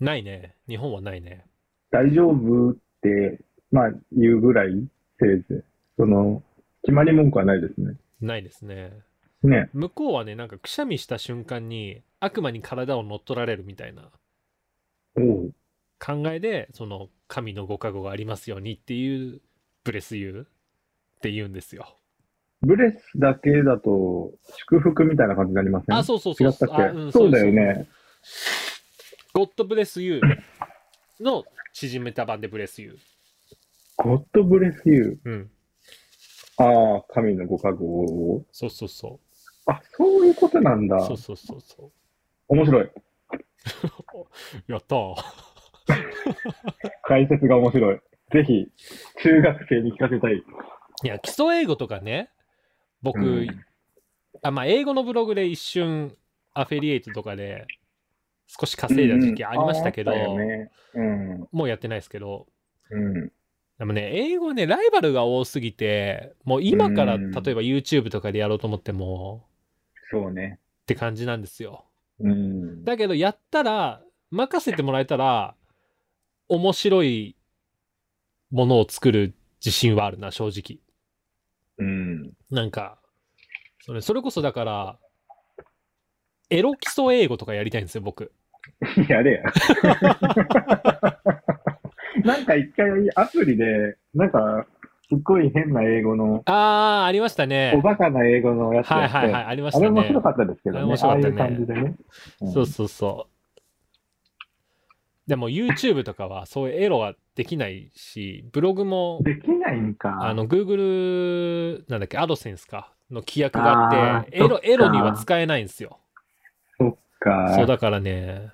ないね日本はないね大丈夫って、まあ言うぐらい、せいぜい。その、決まり文句はないですね。ないですね。ね。向こうはねなんかくしゃみした瞬間に悪魔に体を乗っ取られるみたいな考えでその神のご加護がありますようにっていうブレスユーって言うんですよ。ブレスだけだと、祝福みたいな感じになりません？あそうそうそう。違ったっうんそうだよね。ゴッドブレスユーの縮めた版でブレスユーゴッドブレスユう。ん。ー。ああ、神のご加護を。そうそうそあ、そういうことなんだう。そうそうそうそ面白い。う やったー 解説が面白い。ぜひ、中学生に聞かせたい。いや基礎英語とかね僕、うんあまあ英語のブログで一瞬アフィリエイトとかで少し稼いだ時期ありましたけど、うんうんね。うん。もうやってないですけどうん。でもね英語ねライバルが多すぎてもう今からうん例えば YouTube とかでやろうと思ってもそうね。って感じなんですようん。だけどやったら任せてもらえたら面白いものを作る自信はあるな正直うん。なんかそれそれこそだからエロ基礎英語とかやりたいんですよ僕 やれや。なんか一回アプリで、なんか、すっごい変な英語の、あーありましたねおバカな英語のやつはいはいはいありましたねあれ面白かったですけどね。面白かったねああいう感じでね。んそうそうそう。でも YouTube とかはそういうエロができないし、ブログもできないんか。あの Google なんだっけ、アドセンスか？の規約があって、エロエロには使えないんですよ。そっか。そうだからね、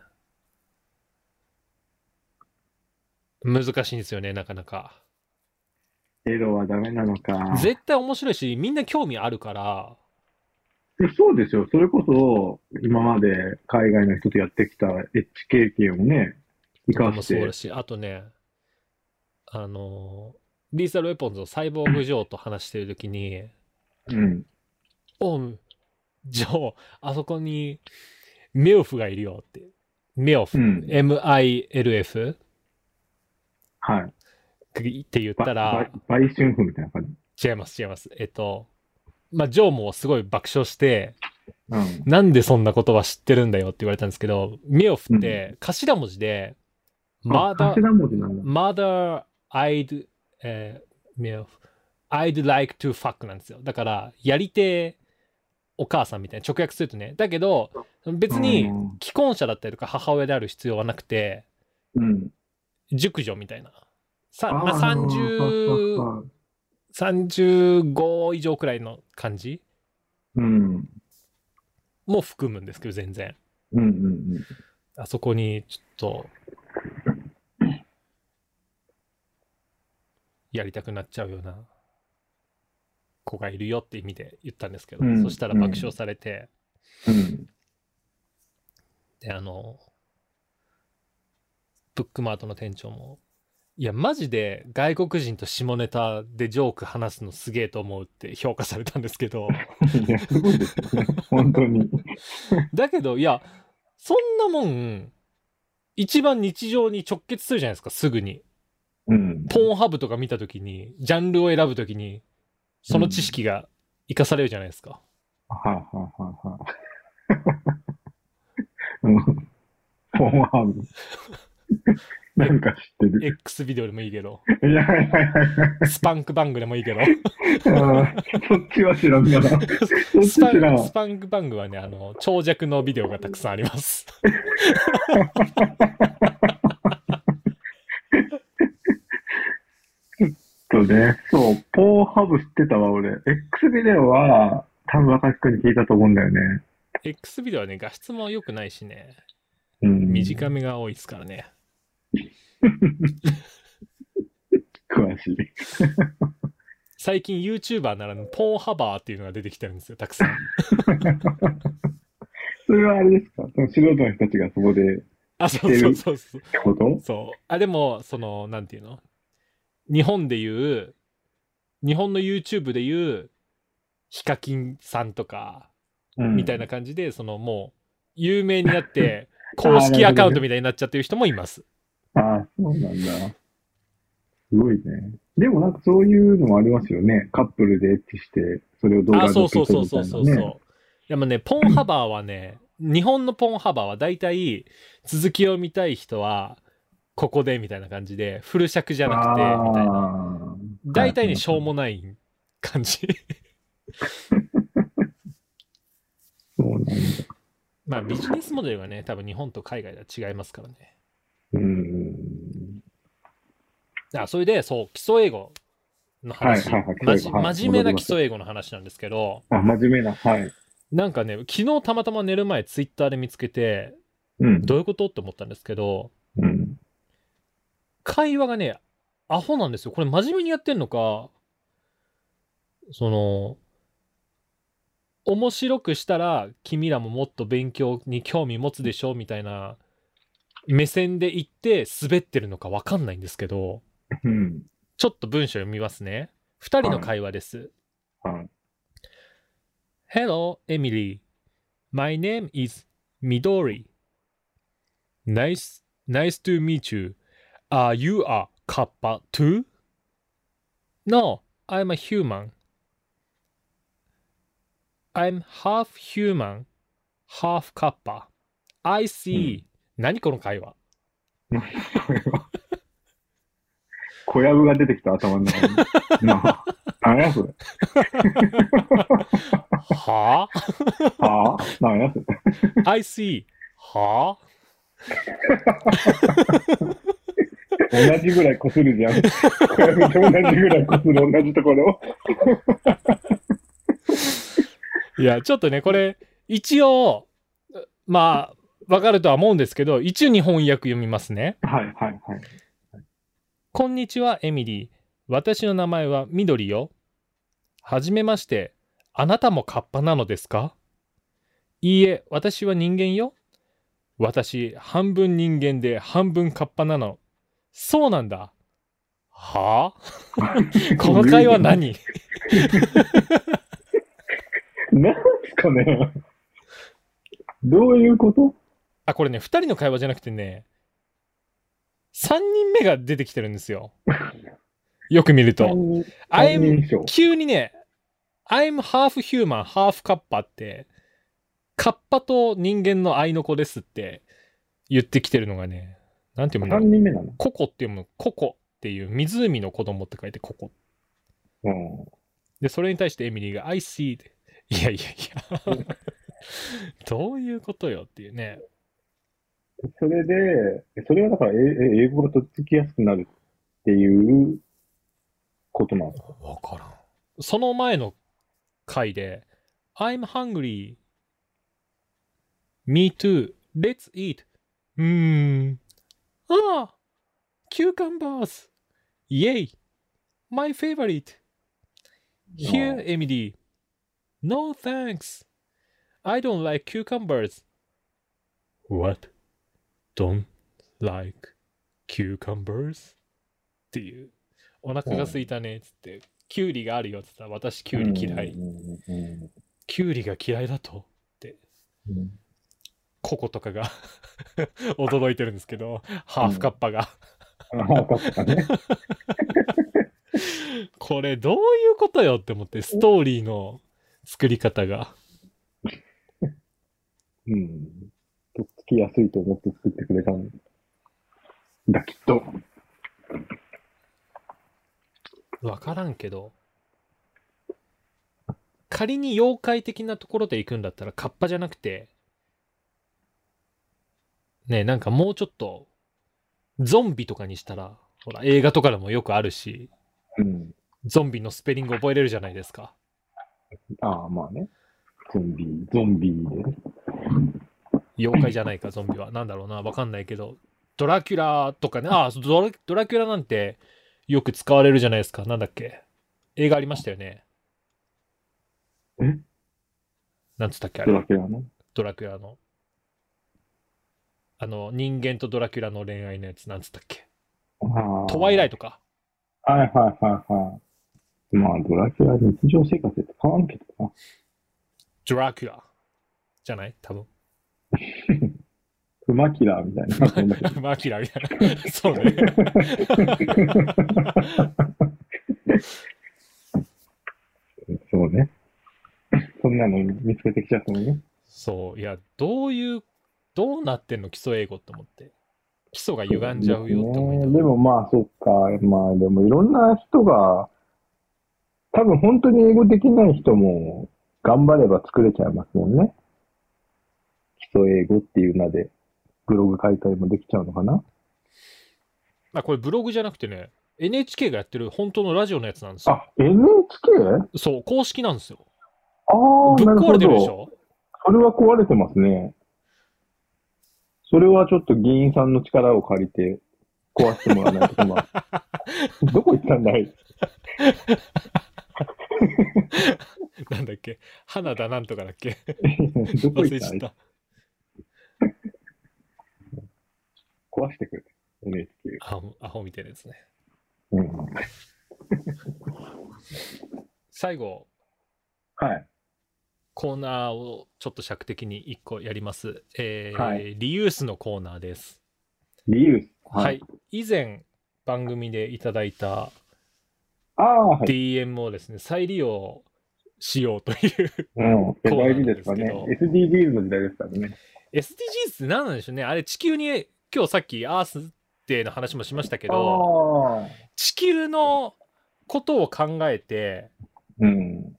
難しいんですよね、なかなか。エロはダメなのか。絶対面白いし、みんな興味あるから、でそうですよ。それこそ、今まで海外の人とやってきたエッチ経験をね、生かしてもそうだ。し、あとね、あの、リーサルウェポンズのサイボーグ・ジョーと話してるときに、うん。おう、ジョー、あそこにミルフがいるよって。ミルフ、うん M-I-L-F はい。って言ったばら、ば売春婦みたいな感じ？違います、違います。えっと、まあ、ジョーもすごい爆笑して、うん。なんでそんな言葉知ってるんだよって言われたんですけど、ミルフって頭文字で、あ mother, 頭文字なんだ。mother, I'd, えー、I'd like to fuck なんですよ。だから、やりてえお母さんみたいな直訳するとね。だけど、別にうん既婚者だったりとか母親である必要はなくて、うん。熟女みたいな。さまあ、そうそう30、そう35以上くらいの感じ？うん。も含むんですけど、全然。うんうんうん。あそこにちょっと、やりたくなっちゃうような子がいるよって意味で言ったんですけど、うんそしたら爆笑されて、うん。で、あの、ブックマートの店長も、いや、マジで外国人と下ネタでジョーク話すのすげえと思うって評価されたんですけど、いや、すごいですよね。本当に。だけど、いや、そんなもん、一番日常に直結するじゃないですか、すぐに。うん。ポーンハブとか見たときに、ジャンルを選ぶときに、その知識が活かされるじゃないですか。はいはいはいはい。うん。フォンハム。なんか知ってる。X ビデオでもいいけど、いやいやいや。スパンクバングでもいいけど、そっちは知らんがな。そっちスパ知らんンスパンクバングはね、あの、長尺のビデオがたくさんあります。そうね。そう、ポーハブ知ってたわ、俺。X ビデオは、多分若くに聞いたと思うんだよね。X ビデオはね、画質も良くないしね、うん。短めが多いですからね。詳しい。最近 YouTuber ならぬポーンハバーっていうのが出てきてるんですよ、たくさん。それはあれですか？その素人の人たちがそこでっあ、そうそうそうそう。てこと？そう。あ、でも、その、なんていうの？日本で言う、日本の YouTube で言う、ヒカキンさんとか、みたいな感じで、そのもう、有名になって、公式アカウントみたいになっちゃってる人もいます。うん。ああ、そうなんだ。すごいね。でもなんかそういうのもありますよね。カップルでエッチして、それを動画あ、でそう撮るそうそうみたいなね。そうそうそう。でもね、ポンハバーはね、日本のポンハバーは大体、続きを見たい人は、ここでみたいな感じで、フル尺じゃなくて、みたいな。な大体にしょうもない感じ。そうなんだ。まあビジネスモデルがね、多分日本と海外では違いますからね。うん。あそれで、そう、基礎英語の話、真面目な基礎英語の話なんですけど、あ、真面目な。はい。なんかね、昨日たまたま寝る前、ツイッターで見つけて、うん。どういうこと？って思ったんですけど、うん。会話がね、アホなんですよ。これ真面目にやってんのか、その、面白くしたら君らももっと勉強に興味持つでしょみたいな目線で言って滑ってるのかわかんないんですけど、うん。ちょっと文章読みますね。二人の会話です。はい。Hello, Emily. My name is Midori. Nice, nice to meet you. Are you a kappa too? No, I'm a human. I'm half human, half kappa. I see. 何この会話。小籔が出てきた頭の中に。なあ、何やそれ。は はあ何やそれ。あ ?I see. は同じぐらい擦るじゃん。小籔と同じぐらい擦る同じところ。いや、ちょっとね、これ、一応、まあ、わかるとは思うんですけど、一応日本訳読みますね。はいはいはい。こんにちは、エミリー。私の名前は緑よ。はじめまして。あなたもカッパなのですか？いいえ、私は人間よ。私、半分人間で半分カッパなの。そうなんだ。はあ？この会話何？なんすかね。どういうこと？あ、これね、二人の会話じゃなくてね、三人目が出てきてるんですよ。よく見ると。三 I'm。急にね、I'm half human, half カッパって、カッパと人間の愛の子ですって言ってきてるのがね、なんて読むんだろう。三人目なの？ココって読む、ココっていう湖の子供って書いてココ。うん。で、それに対してエミリーが I see で、いやいやいや、どういうことよっていうね。それで、それはだから、ええ英語がとっつきやすくなるっていうことなのわからん。その前の回で、I'm hungry. Me too. Let's eat. うーん。ああ !Cucumbers! Yay! My favorite! Here, Emily. No thanks. I don't like cucumbers. What? Don't like cucumbers? っていう。お腹が空いたねっつって、キュウリがあるよっつったら私キュウリ嫌い。うんうんキュウリが嫌いだと？うんうんココとかが 驚いてるんですけど、ハーフカッパが。これどういうことよって思って、ストーリーの作り方が。うん。きやすいと思って作ってくれたんだ、きっと。わからんけど、仮に妖怪的なところで行くんだったらカッパじゃなくて、ねえなんかもうちょっと、ゾンビとかにしたら、ほら、映画とかでもよくあるし、うん。ゾンビのスペリング覚えれるじゃないですか。ああ、まあね。ゾンビ、ゾンビでね。妖怪じゃないか、ゾンビは。なんだろうな、わかんないけど、ドラキュラとかね、あドラ、ドラキュラなんてよく使われるじゃないですか。なんだっけ。映画ありましたよね。え？なんつったっけあドれラキュラの？ドラキュラの。あの、人間とドラキュラの恋愛のやつ、なんつったっけトワイライト。トか。はいはいはいはい。まあ、ドラキュラ日常生活って変わんけどな。ドラキュラ。じゃない？多分。クマ キラーみたいな。そんなけどマキラみたいな。そうね。そうね。そんなの見つけてきちゃったのね。そう。いや、どういう、どうなってんの基礎英語って思って。基礎が歪んじゃうよって思いながらねでもまあ、そっか。まあ、でもいろんな人が、多分本当に英語できない人も頑張れば作れちゃいますもんね。基礎英語っていう名でブログ書いたりもできちゃうのかな？あ、これブログじゃなくてね、NHK がやってる本当のラジオのやつなんですよ。あ、NHK? そう、公式なんですよ。ああ、ぶっ壊れてるでしど。ょそれは壊れてますね。それはちょっと議員さんの力を借りて壊してもらわないと今。どこ行ったんだい？なんだっけ？花田なんとかだっけ？どこ忘行ったんだいれちゃった。壊してくれ。NHK。アホアホみたいなやつね。うん。最後、はい。コーナーをちょっと尺的に1個やります。えーはいリユースのコーナーです。理由。はい。。以前番組でいただいた。DM をですね、再利用しようといううん。大事ですかね。SDGs の時代ですからね。SDGs って何なんでしょうねあれ地球に今日さっきアースデーの話もしましたけど。地球のことを考えてうん。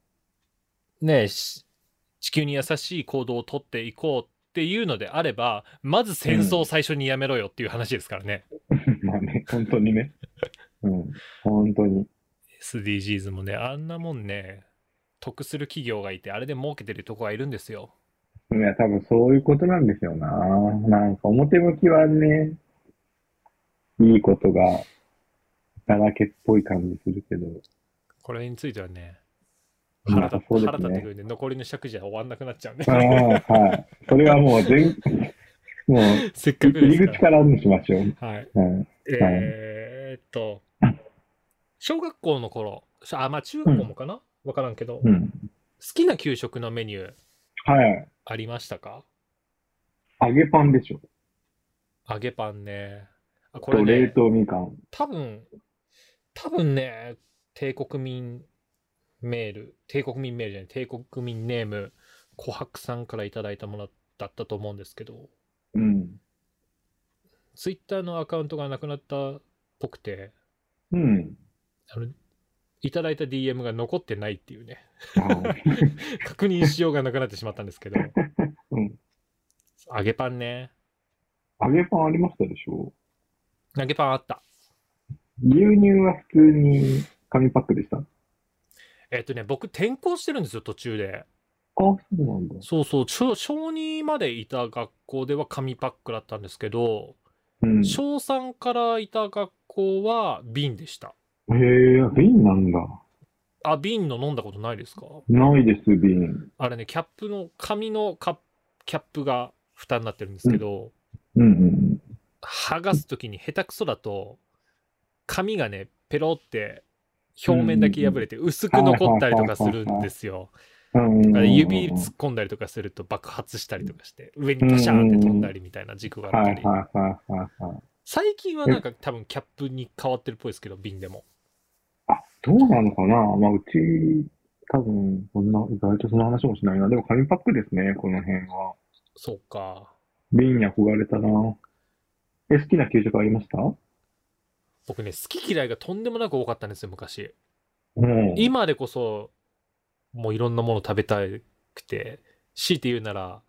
ねし地球に優しい行動をとっていこうっていうのであればまず戦争を最初にやめろよっていう話ですからね、まあね、本当にね。うん。本当に。SDGs もねあんなもんね得する企業がいてあれで儲けてるとこがいるんですよいや、多分そういうことなんですよな。なんか表向きはね、いいことがだらけっぽい感じするけど。これについてはねまあ腹立ね腹立ってくるんで残りの尺じゃ終わんなくなっちゃうんでああ、はい。それはもう全、もうせっかく入り口からにしましょう。らはいはい。えーっと、小学校の頃、あ、まあ中学校もかな？わからんけど、好うん。きな給食のメニューはい。ありましたか？揚げパンでしょ。揚げパンね。あことれ冷ね、凍みかん。多分、多分ね、帝国民メール、帝国民メールじゃない、帝国民ネーム、琥珀さんからいただいたものだったと思うんですけど、うん。ツイッターのアカウントがなくなったっぽくて、うん。あの、いただいた DM が残ってないっていうね。確認しようがなくなってしまったんですけど、うん。揚げパンね。揚げパンありましたでしょ？揚げパンあった。牛乳は普通に紙パックでした？あ、えっとね、僕転校してるんですよ、途中で。そうなんだ。そうそう、小小2までいた学校では紙パックだったんですけど、うん。小3からいた学校は瓶でした。へえ、瓶なんだ。あ、瓶の飲んだことないですか？ないです、瓶。あれね、キャップの、紙のカップキャップが蓋になってるんですけど、うんうん剥がすときに下手くそだと、紙がね、ペロって表面だけ破れて薄く残ったりとかするんですよ。指突っ込んだりとかすると爆発したりとかして、上にパシャーンって飛んだりみたいな軸があったり。はいはいはいはいはい。最近はなんか多分キャップに変わってるっぽいですけど、瓶でも。あ、どうなのかな？まあ、うち、多分、そんな、意外とその話もしないな。でも紙パックですね、この辺は。そうか。瓶に憧れたな。え、好きな給食ありました？僕ね、好き嫌いがとんでもなく多かったんですよ、昔。うん。今でこそ、もういろんなもの食べたくて、強いて言うなら、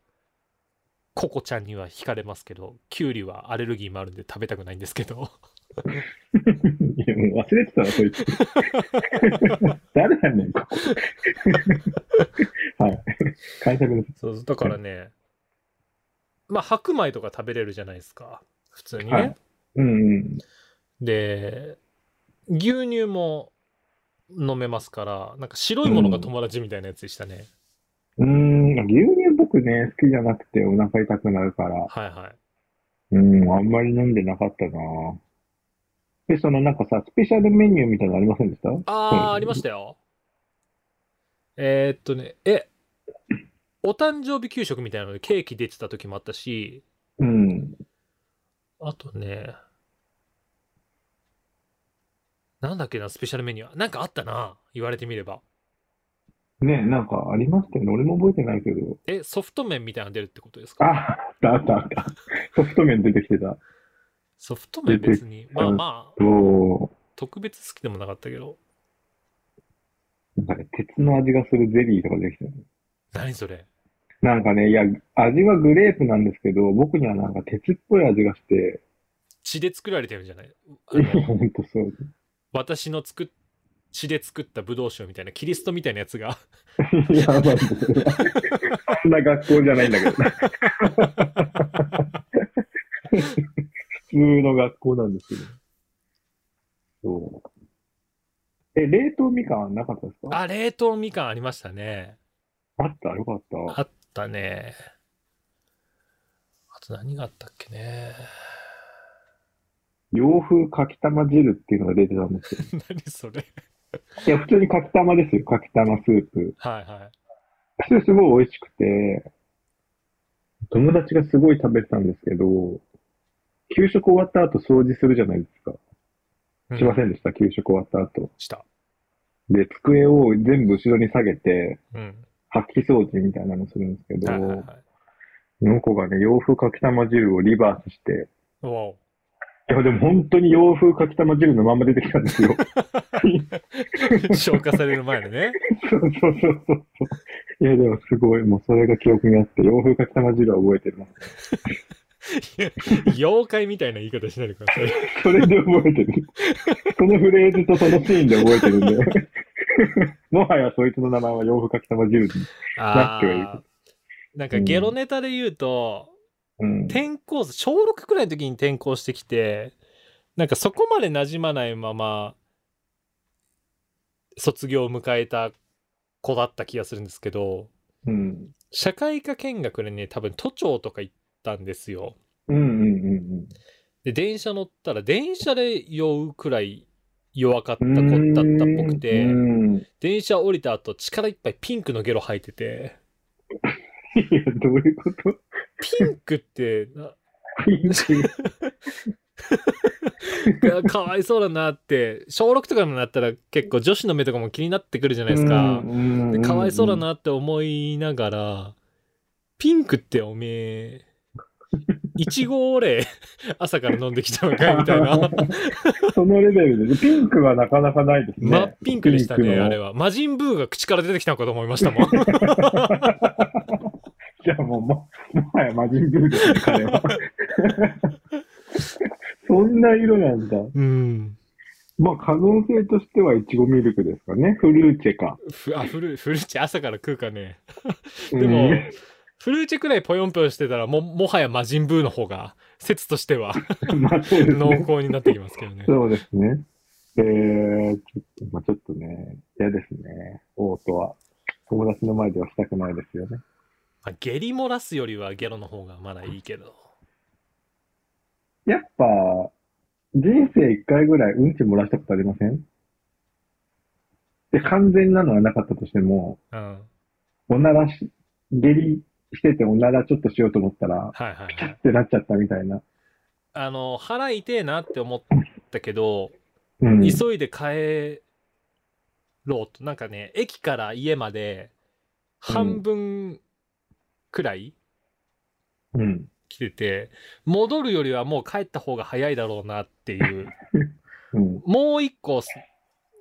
ココちゃんには惹かれますけど、キュウリはアレルギーもあるんで食べたくないんですけど、いや、もう忘れてたな、そいつ。誰やねん、ここ。はい。解釈です。そうだからね、まあ白米とか食べれるじゃないですか、普通にね。はいうんうん。で、牛乳も飲めますから、なんか白いものが友達みたいなやつでしたね。うーん、牛乳僕ね、好きじゃなくてお腹痛くなるから、はいはい。うん、あんまり飲んでなかったなで、そのなんかさ、スペシャルメニューみたいなのありませんでした？ああ、ありましたよ。えーっとね、え、お誕生日給食みたいなのでケーキ出てた時もあったし、うん。あとね、なんだっけな、スペシャルメニュー。なんかあったな、言われてみれば。ね、なんかありましたよね。俺も覚えてないけど。え、ソフト麺みたいなの出るってことですか？あ、あったあったあった。ソフト麺出てきてた。ソフト麺別に、まあまあ、そ特別好きでもなかったけど。う。なんかね、鉄の味がするゼリーとか出てきたね。何それ？なんかね、いや、味はグレープなんですけど、僕にはなんか鉄っぽい味がして、血で作られてるんじゃない？ほんとそう。私の作っ血で作ったブドウ酒みたいなキリストみたいなやつがいですそれは。そんな学校じゃないんだけど通の学校なんですけど。そう。え、冷凍みかんなかったですか？あ冷凍みかんありましたねあったよかった。あったねあと何があったっけね洋風かきたま汁っていうのが出てたんですよ。何それいや、普通にかきたまですよ。かきたまスープ。はいはいそれすごい美味しくて、友達がすごい食べてたんですけど、給食終わった後掃除するじゃないですか。うんしませんでした、給食終わった後。したで、机を全部後ろに下げて、うん掃き掃除みたいなのするんですけど、はいはいはいその子がね、洋風かきたま汁をリバースして、いや、でも本当に洋風かきたま汁のまんま出てきたんですよ。消化される前のね そうそうそうそう。いや、でもすごい、もうそれが記憶にあって、洋風かきたま汁は覚えてます。妖怪みたいな言い方しないでくださいそれで覚えてる。そのフレーズとそのシーンで覚えてるんで。もはやそいつの名前は洋風かきたま汁に。あってはいるあなんかゲロネタで言うと、うん。転校小6くらいの時に転校してきてなんかそこまで馴染まないまま卒業を迎えた子だった気がするんですけどうん。社会科見学でね多分都庁とか行ったんですようんうんうんで電車乗ったら電車で酔うくらい弱かったうん。子だったっぽくてうん。い電車降りた後力いっぱいピンクのゲロ吐いててや、どういうこと？ピンクってなピンク。がかわいそうだなって小6とかになったら結構女子の目とかも気になってくるじゃないですか、かわいそうだ。なって思いながらピンクっておめえいちご俺 朝から飲んできたのかいみたいな そのレベルで。ピンクはなかなかないですね。真っピンクでしたねあれは魔人ブーが口から出てきたのかと思いましたもん じゃあもう、も、もはや魔人ブーですね、彼は。そんな色なんだ。うんまあ、可能性としてはイチゴミルクですかね。フルーチェか。ふあフルフルーチェ朝から食うかねでも、うんフルーチェくらいぽよんぽよんしてたらももはや魔人ブーの方が説としては まあ、そうです濃ね。厚になってきますけどねそうですね。えー、ちょっと、まあ、ちょっとね、嫌ですね。オートは。友達の前ではしたくないですよね。まあ、下痢漏らすよりはゲロの方がまだいいけどやっぱ、人生一回ぐらいうんち漏らしたことありません？で、完全なのはなかったとしても、うんおならし、下痢してておならちょっとしようと思ったら、はいはいはいってなっちゃったみたいな。あの腹痛えなって思ったけど、うん。急いで帰ろうとなんかね駅から家まで半分くらいうん。来てて、戻るよりはもう帰った方が早いだろうなっていう うん。もう一個す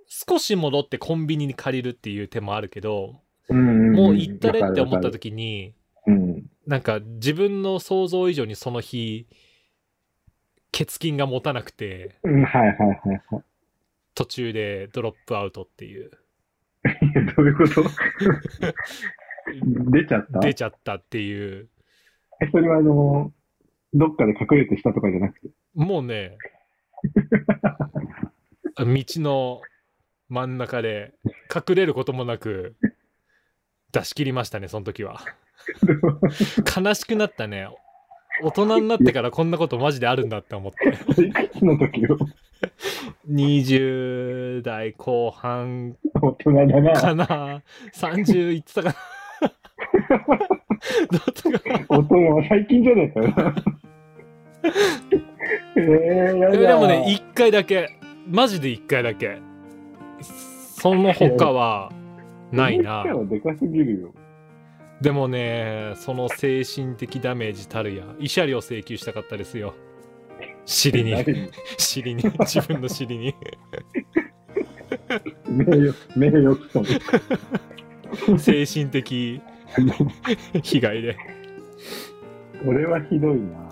少し戻ってコンビニに借りるっていう手もあるけど、うん。もう行ったれって思った時にうん。なんか自分の想像以上にその日血筋が持たなくてうん。はいはいはいはい。途中でドロップアウトっていう どういうこと？出ちゃった？出ちゃったっていうえ、それはあの、どっかで隠れてしたとかじゃなくて？もうね 道の真ん中で隠れることもなく出し切りましたねその時は 悲しくなったね大人になってからこんなことマジであるんだって思っていくつの時よ？20代後半大人だな。かな30いってたかな？どうかな大人は最近じゃねえかよな。えー、やだでもね、1回だけ、マジで1回だけ。その他はないなでかすぎるよ。でもね、その精神的ダメージたるや、慰謝料請求したかったですよ。尻に、何？尻に、自分の尻に。名誉、名誉毀損。精神的被害で。これはひどいな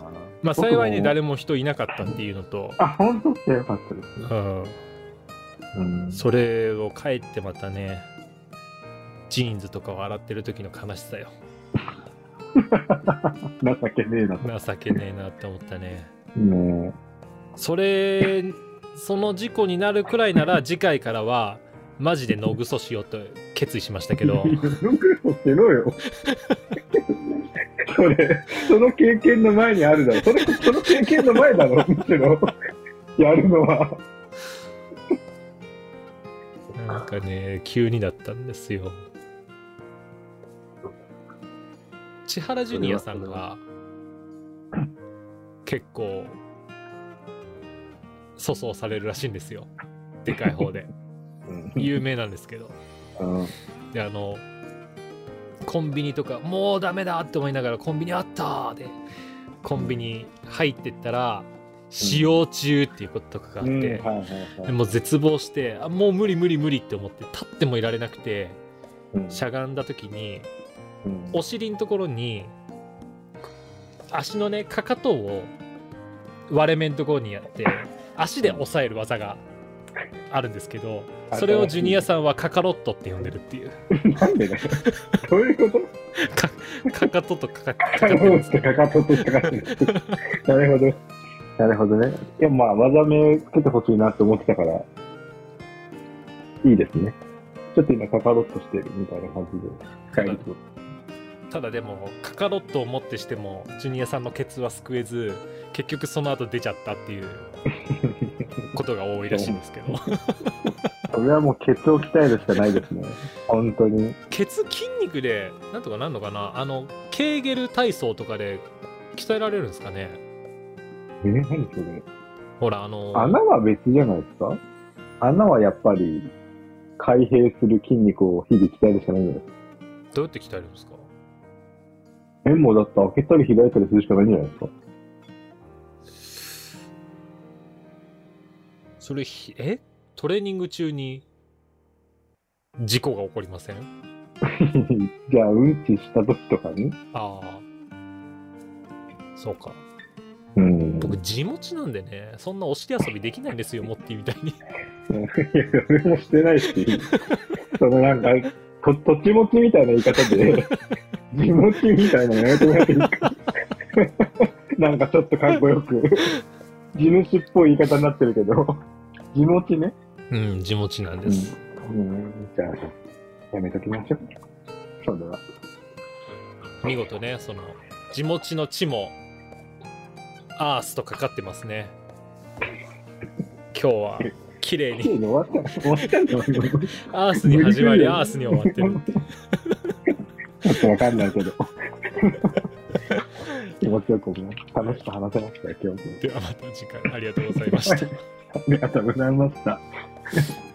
まあ幸いね、誰も人いなかったっていうのと、あ、本当ってよかったですね。うん、うん。それを帰ってまたね、ジーンズとかを洗ってる時の悲しさよ。情けねえな。情けねえなって思ったね。ねそれその事故になるくらいなら次回からはマジで野ぐそしようと決意しましたけえ。どよくそしろよ。それ、その経験の前にあるだろ。それ、その経験の前だろ、むしろ。やるのは。なんかね急にだったんですよ千原ジュニアさんが結構粗相されるらしいんですよ。でかい方で。うん。有名なんですけど。うん。であのコンビニとかもうダメだって思いながらコンビニあったーでコンビニ入ってったら使用中っていうこととかがあって、もう絶望してあもう無理無理無理って思って立ってもいられなくてうん。しゃがんだ時にうんお尻のところに足のねかかとを割れ目のところにやって足で押さえる技があるんですけどそれをジュニアさんはカカロットって呼んでるっていうなんでだよ。どういうこと？かかかととかかかかとかかととかかってる。なるほど。なるほどね。いや、まあ、技名つけてほしいなって思ってたから、いいですね。ちょっと今、カカロッとしてるみたいな感じで使えるってこただでもカカロットをもってしてもジュニアさんのケツは救えず結局その後出ちゃったっていう ことが多いらしいんですけどと。それはもうケツを鍛えるしかないですね。本当に。ケツ筋肉でなんとかなんのかな？あのケーゲル体操とかで鍛えられるんですかね？え、何それ？ほらあの穴は別じゃないですか？穴はやっぱり、開閉する筋肉を日々鍛えるしかないんじゃないですか？どうやって鍛えるんですか？え、もうだって開けたり開いたりするしかないんじゃないですか？それひえ？トレーニング中に事故が起こりません？じゃあ、うんちした時とかに？ああ。そうか。うん。僕地持ちなんでねそんなお尻遊びできないんですよモッティみたいに。いや、それもしてないし、そのなんか、と土地持ちみたいな言い方で、地持ちみたいなのやめてもらっていいか。なんかちょっとかっこよく、地主っぽい言い方になってるけど、地持ちね。うん地持ちなんです、うん、じゃあ、やめときましょう。それは。見事ねその地持ちの地もアースとかかってますね今日は綺麗に綺麗に終わった終わったんだよ。ちアースに始まりアースに終わってるょっとわかんないけど。気持ちよくも楽しく話せましたよ、今日も。ではまた次回ありがとうございましたありがとうございました。